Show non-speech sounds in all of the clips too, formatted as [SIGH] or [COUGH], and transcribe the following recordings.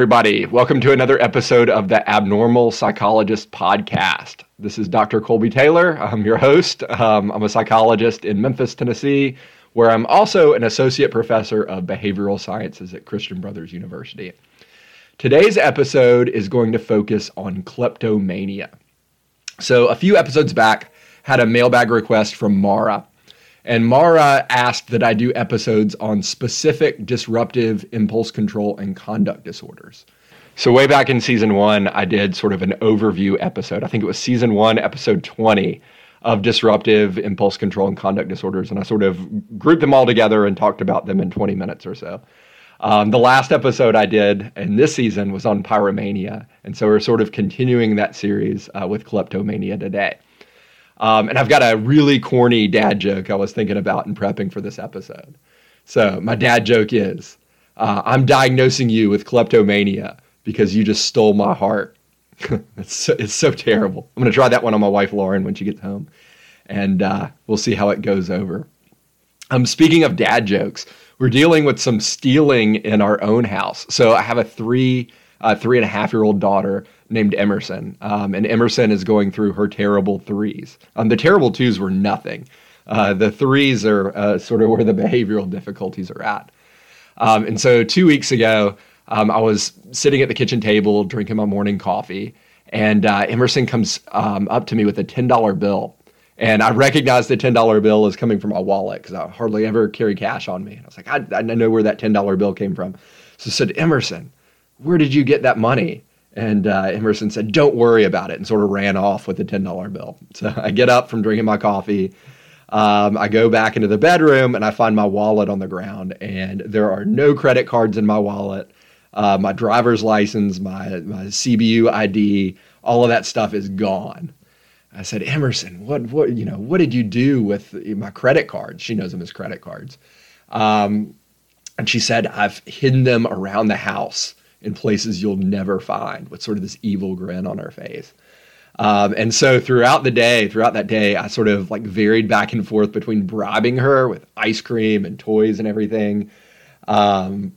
Everybody. Welcome to another episode of the Abnormal Psychologist Podcast. This is Dr. Colby Taylor. I'm your host. Um, I'm a psychologist in Memphis, Tennessee, where I'm also an associate professor of behavioral sciences at Christian Brothers University. Today's episode is going to focus on kleptomania. So, a few episodes back, had a mailbag request from Mara. And Mara asked that I do episodes on specific disruptive impulse control and conduct disorders. So, way back in season one, I did sort of an overview episode. I think it was season one, episode 20 of disruptive impulse control and conduct disorders. And I sort of grouped them all together and talked about them in 20 minutes or so. Um, the last episode I did in this season was on pyromania. And so we're sort of continuing that series uh, with kleptomania today. Um, and I've got a really corny dad joke I was thinking about in prepping for this episode. So, my dad joke is uh, I'm diagnosing you with kleptomania because you just stole my heart. [LAUGHS] it's, so, it's so terrible. I'm going to try that one on my wife, Lauren, when she gets home. And uh, we'll see how it goes over. Um, speaking of dad jokes, we're dealing with some stealing in our own house. So, I have a three, uh, three and a half year old daughter named Emerson, um, and Emerson is going through her terrible threes. Um, the terrible twos were nothing. Uh, the threes are uh, sort of where the [LAUGHS] behavioral difficulties are at. Um, and so two weeks ago, um, I was sitting at the kitchen table drinking my morning coffee, and uh, Emerson comes um, up to me with a ten dollar bill. And I recognized the ten dollar bill as coming from my wallet because I hardly ever carry cash on me. And I was like, I, I know where that ten dollar bill came from. So I said, Emerson, where did you get that money? And uh, Emerson said, Don't worry about it, and sort of ran off with the $10 bill. So [LAUGHS] I get up from drinking my coffee. Um, I go back into the bedroom and I find my wallet on the ground, and there are no credit cards in my wallet. Uh, my driver's license, my, my CBU ID, all of that stuff is gone. I said, Emerson, what, what, you know, what did you do with my credit cards? She knows them as credit cards. Um, and she said, I've hidden them around the house in places you'll never find with sort of this evil grin on her face. Um, and so throughout the day, throughout that day, I sort of like varied back and forth between bribing her with ice cream and toys and everything, um,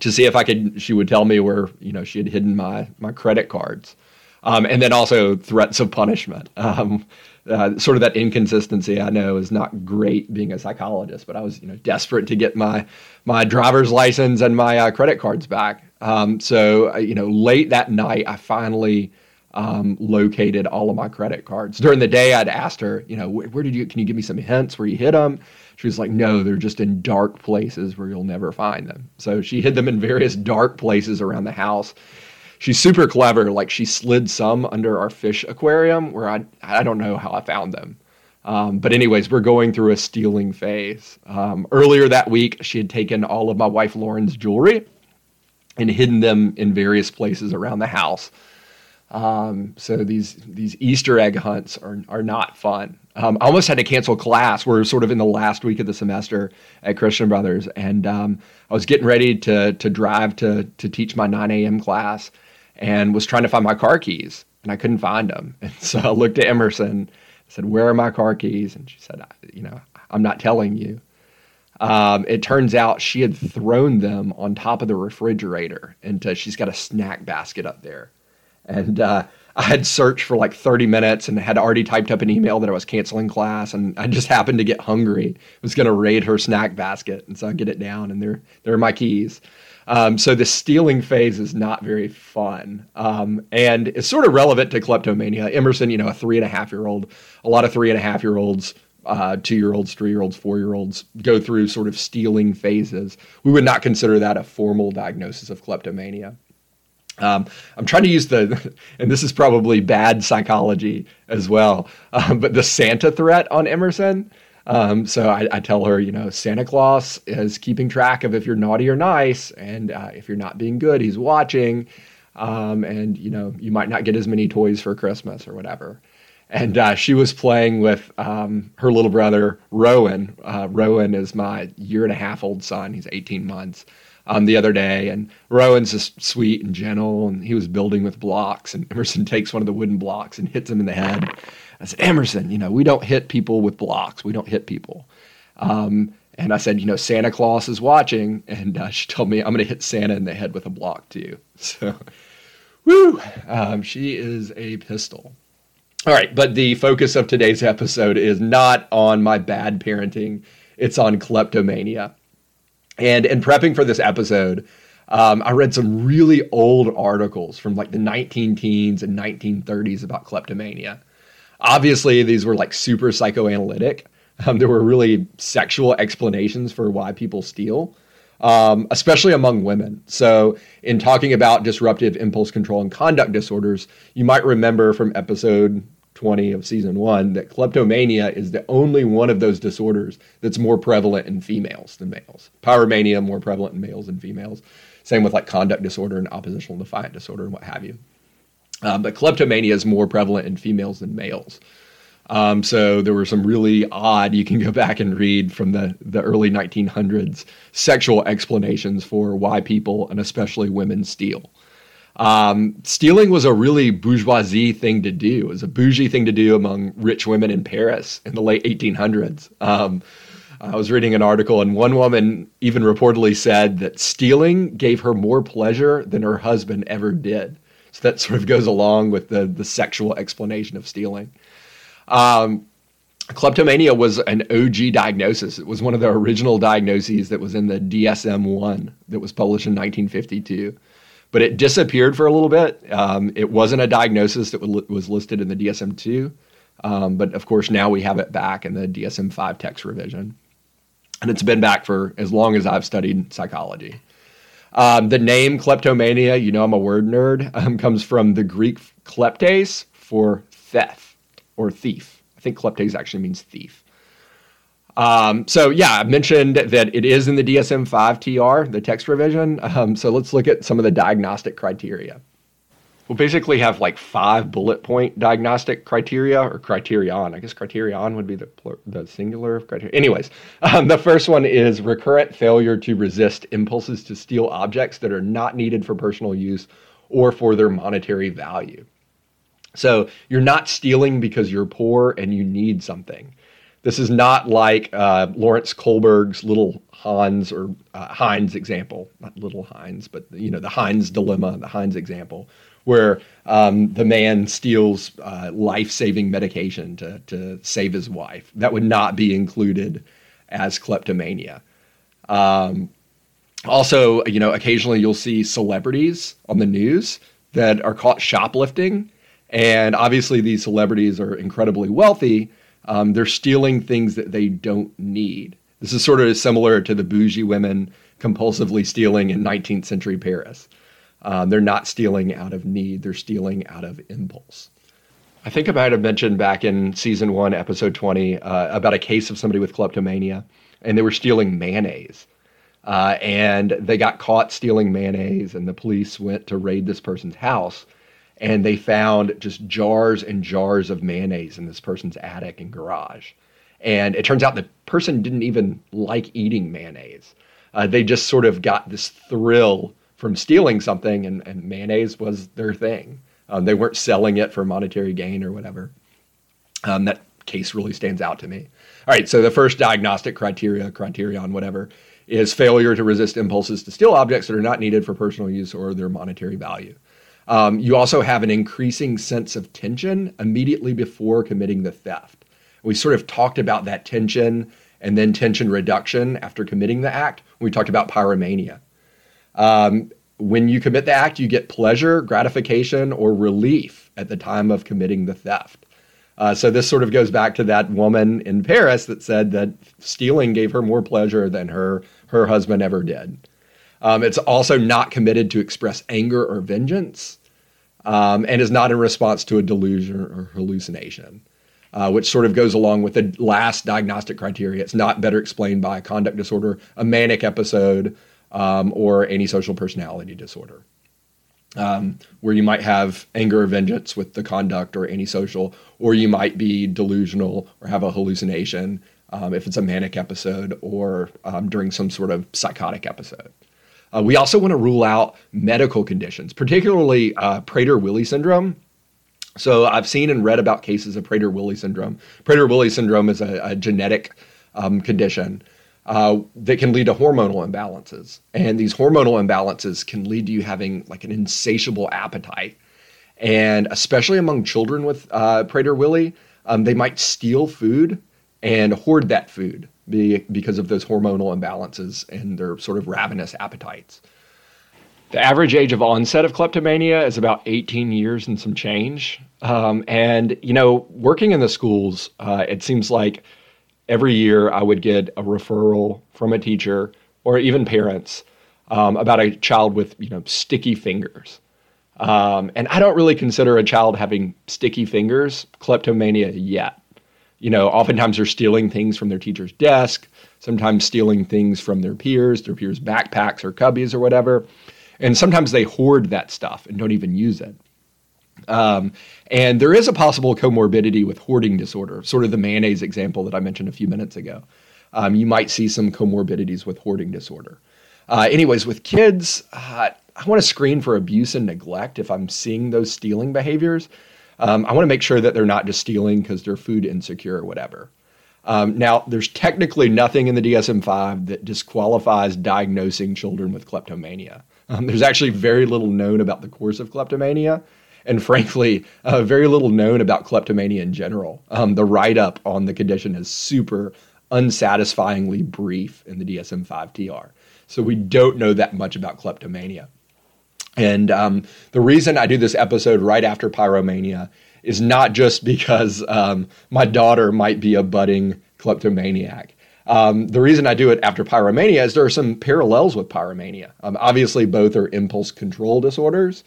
to see if I could. She would tell me where you know she had hidden my my credit cards, um, and then also threats of punishment. Um, uh, sort of that inconsistency I know is not great being a psychologist, but I was you know desperate to get my my driver's license and my uh, credit cards back. Um, so uh, you know, late that night, I finally um, located all of my credit cards. During the day, I'd asked her, you know, where, where did you? Can you give me some hints where you hid them? She was like, no, they're just in dark places where you'll never find them. So she hid them in various dark places around the house she's super clever. Like she slid some under our fish aquarium where I I don't know how I found them. Um, but anyways, we're going through a stealing phase. Um, earlier that week, she had taken all of my wife Lauren's jewelry and hidden them in various places around the house. Um, so these these Easter egg hunts are are not fun. Um, I almost had to cancel class. We're sort of in the last week of the semester at Christian Brothers, and um, I was getting ready to to drive to to teach my 9 a.m. class, and was trying to find my car keys and I couldn't find them. [LAUGHS] And so I looked at Emerson, said, "Where are my car keys?" And she said, "You know, I'm not telling you." Um, it turns out she had thrown them on top of the refrigerator, and uh, she's got a snack basket up there. And uh, I had searched for like 30 minutes and had already typed up an email that I was canceling class, and I just happened to get hungry. I was going to raid her snack basket, and so I get it down, and there, there are my keys. Um, so the stealing phase is not very fun. Um, and it's sort of relevant to kleptomania. Emerson, you know, a three and a half year old, a lot of three and a half year olds, uh, two year olds, three year olds, four year olds go through sort of stealing phases. We would not consider that a formal diagnosis of kleptomania. Um, I'm trying to use the, [LAUGHS] and this is probably bad psychology as well, [LAUGHS] um, but the Santa threat on Emerson. Um, so I, I, tell her, you know, Santa Claus is keeping track of if you're naughty or nice, and uh, if you're not being good, he's watching. Um, and you know, you might not get as many toys for Christmas or whatever. And uh, she was playing with um, her little brother Rowan. Uh, Rowan is my year and a half old son. He's 18 months. Um, the other day, and Rowan's just sweet and gentle, and he was building with blocks. And Emerson takes one of the wooden blocks and hits him in the head I said, Emerson, you know, we don't hit people with blocks. We don't hit people. Um, And I said, you know, Santa Claus is watching. And uh, she told me I'm going to hit Santa in the head with a block too. [LAUGHS] So, woo, um, she is a pistol. All right, but the focus of today's episode is not on my bad parenting, it's on kleptomania. And in prepping for this episode, um, I read some really old articles from like the 19 teens and 1930s about kleptomania. Obviously, these were like super psychoanalytic. Um, there were really sexual explanations for why people steal, um, especially among women. So, in talking about disruptive impulse control and conduct disorders, you might remember from episode 20 of season one that kleptomania is the only one of those disorders that's more prevalent in females than males. Pyromania more prevalent in males than females. Same with like conduct disorder and oppositional defiant disorder and what have you. Um, but kleptomania is more prevalent in females than males. Um, so there were some really odd, you can go back and read from the, the early 1900s, sexual explanations for why people, and especially women, steal. Um, stealing was a really bourgeoisie thing to do. It was a bougie thing to do among rich women in Paris in the late 1800s. Um, I was reading an article, and one woman even reportedly said that stealing gave her more pleasure than her husband ever did. So that sort of goes along with the, the sexual explanation of stealing. Um, kleptomania was an OG diagnosis. It was one of the original diagnoses that was in the DSM 1 that was published in 1952. But it disappeared for a little bit. Um, it wasn't a diagnosis that was listed in the DSM 2. Um, but of course, now we have it back in the DSM 5 text revision and it's been back for as long as I've studied psychology. Um, the name kleptomania, you know I'm a word nerd, [LAUGHS] um, comes from the Greek kleptes for theft or thief. I think kleptes actually means thief. Um, so yeah, I mentioned that it is in the DSM-5 TR, the text revision. Um, so let's look at some of the diagnostic criteria we'll basically have like five bullet point diagnostic criteria or criterion. I guess criterion would be the the singular of criteria. Anyways, um, the first one is recurrent failure to resist impulses to steal objects that are not needed for personal use or for their monetary value. So you're not stealing because you're poor and you need something. This is not like uh, Lawrence Kohlberg's little Hans or uh, Heinz example, not little Heinz, but you know the Heinz dilemma, the Heinz example, where um, the man steals uh, life-saving medication to, to save his wife. That would not be included as kleptomania. Um, also, you know, occasionally you'll see celebrities on the news that are caught shoplifting, and obviously these celebrities are incredibly wealthy. Um, they're stealing things that they don't need. This is sort of similar to the bougie women compulsively stealing in 19th century Paris. Um, they're not stealing out of need, they're stealing out of impulse. I think I might have mentioned back in season one, episode 20, uh, about a case of somebody with kleptomania, and they were stealing mayonnaise. Uh, and they got caught stealing mayonnaise, and the police went to raid this person's house, and they found just jars and jars of mayonnaise in this person's attic and garage. And it turns out the person didn't even like eating mayonnaise. Uh, they just sort of got this thrill from stealing something, and, and mayonnaise was their thing. Um, they weren't selling it for monetary gain or whatever. Um, that case really stands out to me. All right, so the first diagnostic criteria, criterion, whatever, is failure to resist impulses to steal objects that are not needed for personal use or their monetary value. Um, you also have an increasing sense of tension immediately before committing the theft. We sort of talked about that tension and then tension reduction after committing the act. We talked about pyromania. Um, when you commit the act, you get pleasure, gratification, or relief at the time of committing the theft. Uh, so this sort of goes back to that woman in Paris that said that stealing gave her more pleasure than her her husband ever did. Um, it's also not committed to express anger or vengeance, um, and is not in response to a delusion or hallucination, uh, which sort of goes along with the last diagnostic criteria. It's not better explained by a conduct disorder, a manic episode, um, or antisocial personality disorder. Um, where you might have anger or vengeance with the conduct or antisocial, or you might be delusional or have a hallucination um, if it's a manic episode or um, during some sort of psychotic episode. Uh, we also want to rule out medical conditions, particularly uh, Prader-Willi syndrome. So I've seen and read about cases of Prader-Willi syndrome. Prader-Willi syndrome is a, a genetic um, condition uh, that can lead to hormonal imbalances. And these hormonal imbalances can lead to you having like an insatiable appetite. And especially among children with uh, Prader-Willi, um, they might steal food and hoard that food because of those hormonal imbalances and their sort of ravenous appetites. The average age of onset of kleptomania is about 18 years and some change. Um, and, you know, working in the schools, uh, it seems like every year I would get a referral from a teacher or even parents um, about a child with, you know, sticky fingers. Um, and I don't really consider a child having sticky fingers kleptomania yet. You know, oftentimes they're stealing things from their teacher's desk, sometimes stealing things from their peers, their peers' backpacks or cubbies or whatever. And sometimes they hoard that stuff and don't even use it. Um, and there is a possible comorbidity with hoarding disorder, sort of the mayonnaise example that I mentioned a few minutes ago. Um, you might see some comorbidities with hoarding disorder. Uh, anyways, with kids, uh, I want to screen for abuse and neglect if I'm seeing those stealing behaviors. Um, I want to make sure that they're not just stealing because they're food insecure or whatever. Um, now, there's technically nothing in the DSM 5 that disqualifies diagnosing children with kleptomania. Um, there's actually very little known about the course of kleptomania, and frankly, uh, very little known about kleptomania in general. Um, the write up on the condition is super unsatisfyingly brief in the DSM 5 TR. So we don't know that much about kleptomania. And um, the reason I do this episode right after pyromania is not just because um, my daughter might be a budding kleptomaniac. Um, the reason I do it after pyromania is there are some parallels with pyromania. Um, obviously, both are impulse control disorders.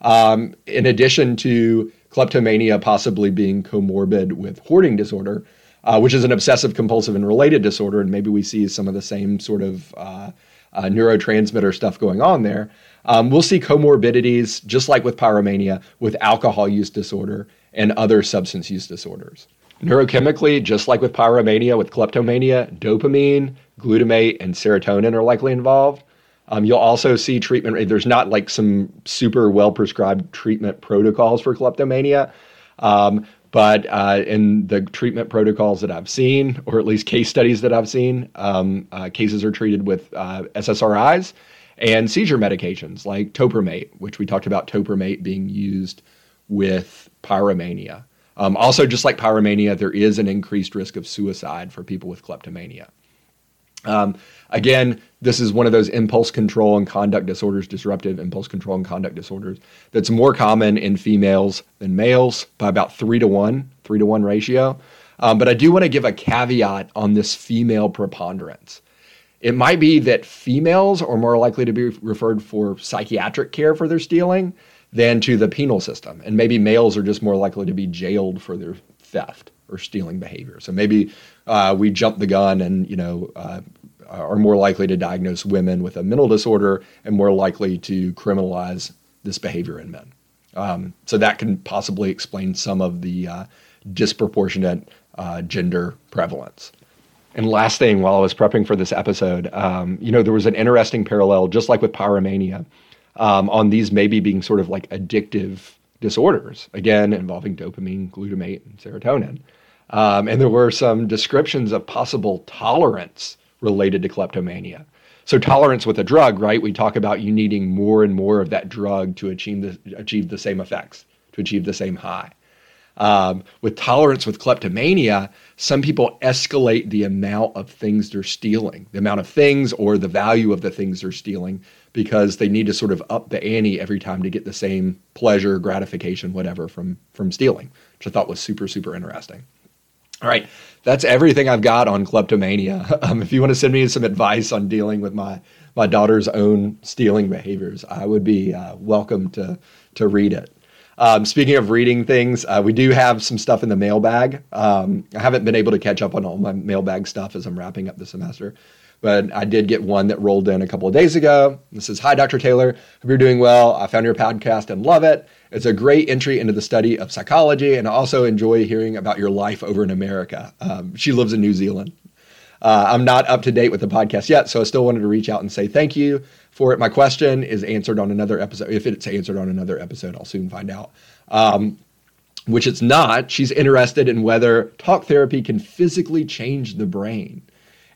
Um, in addition to kleptomania possibly being comorbid with hoarding disorder, uh, which is an obsessive compulsive and related disorder, and maybe we see some of the same sort of uh, uh, neurotransmitter stuff going on there. Um, we'll see comorbidities, just like with pyromania, with alcohol use disorder and other substance use disorders. Neurochemically, just like with pyromania, with kleptomania, dopamine, glutamate, and serotonin are likely involved. Um, you'll also see treatment. There's not like some super well prescribed treatment protocols for kleptomania. Um, but uh, in the treatment protocols that I've seen, or at least case studies that I've seen, um, uh, cases are treated with uh, SSRIs and seizure medications like topiramate, which we talked about topiramate being used with pyromania. Um, also, just like pyromania, there is an increased risk of suicide for people with kleptomania. Um, again, this is one of those impulse control and conduct disorders, disruptive impulse control and conduct disorders, that's more common in females than males by about three to one, three to one ratio. Um, but I do want to give a caveat on this female preponderance. It might be that females are more likely to be referred for psychiatric care for their stealing than to the penal system. And maybe males are just more likely to be jailed for their theft or stealing behavior. So maybe uh, we jump the gun and, you know, uh, are more likely to diagnose women with a mental disorder and more likely to criminalize this behavior in men. Um, so that can possibly explain some of the uh, disproportionate uh, gender prevalence. And last thing, while I was prepping for this episode, um, you know, there was an interesting parallel, just like with pyromania, um, on these maybe being sort of like addictive disorders, again, involving dopamine, glutamate, and serotonin. Um, and there were some descriptions of possible tolerance related to kleptomania. So tolerance with a drug, right? We talk about you needing more and more of that drug to achieve the, achieve the same effects, to achieve the same high. Um, with tolerance with kleptomania, some people escalate the amount of things they're stealing, the amount of things or the value of the things they're stealing, because they need to sort of up the ante every time to get the same pleasure, gratification, whatever from from stealing, which I thought was super super interesting. All right, that's everything I've got on kleptomania. [LAUGHS] Um, if you want to send me some advice on dealing with my my daughter's own stealing behaviors, I would be uh, welcome to to read it. Um, speaking of reading things, uh, we do have some stuff in the mailbag. Um, I haven't been able to catch up on all my mailbag stuff as I'm wrapping up the semester, but I did get one that rolled in a couple of days ago. This is Hi, Dr. Taylor. Hope you're doing well. I found your podcast and love it. It's a great entry into the study of psychology, and I also enjoy hearing about your life over in America. Um, she lives in New Zealand. Uh, I'm not up to date with the podcast yet, so I still wanted to reach out and say thank you for it. My question is answered on another episode. If it's answered on another episode, I'll soon find out. Um, which it's not. She's interested in whether talk therapy can physically change the brain.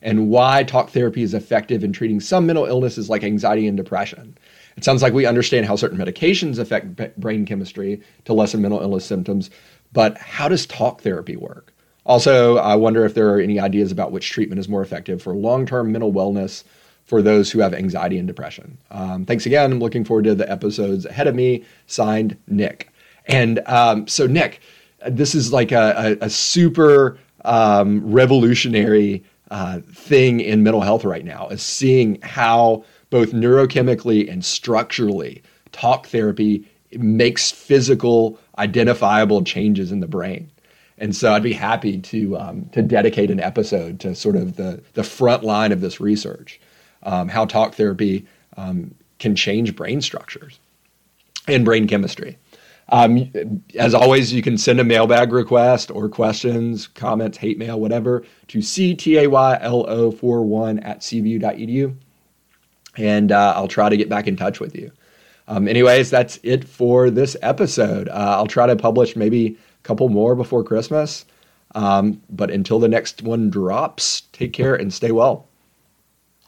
and why talk therapy is effective in treating some mental illnesses like anxiety and depression. It sounds like we understand how certain medications affect brain chemistry to lessen mental illness symptoms, but how does talk therapy work? Also, I wonder if there are any ideas about which treatment is more effective for long term mental wellness for those who have anxiety and depression. Um, thanks again. I'm looking forward to the episodes ahead of me. Signed, Nick. And um, so, Nick, this is like a, a, a super um, revolutionary uh, thing in mental health right now is seeing how both neurochemically and structurally talk therapy makes physical identifiable changes in the brain and so I'd be happy to um, to dedicate an episode to sort of the the front line of this research, um, how talk therapy um, can change brain structures and brain chemistry. Um, as always, you can send a mailbag request or questions, comments, hate mail, whatever, to ctaylo41 at cbu.edu. And uh, I'll try to get back in touch with you. Um, anyways, that's it for this episode. Uh, I'll try to publish maybe couple more before Christmas. Um, but until the next one drops, take care and stay well.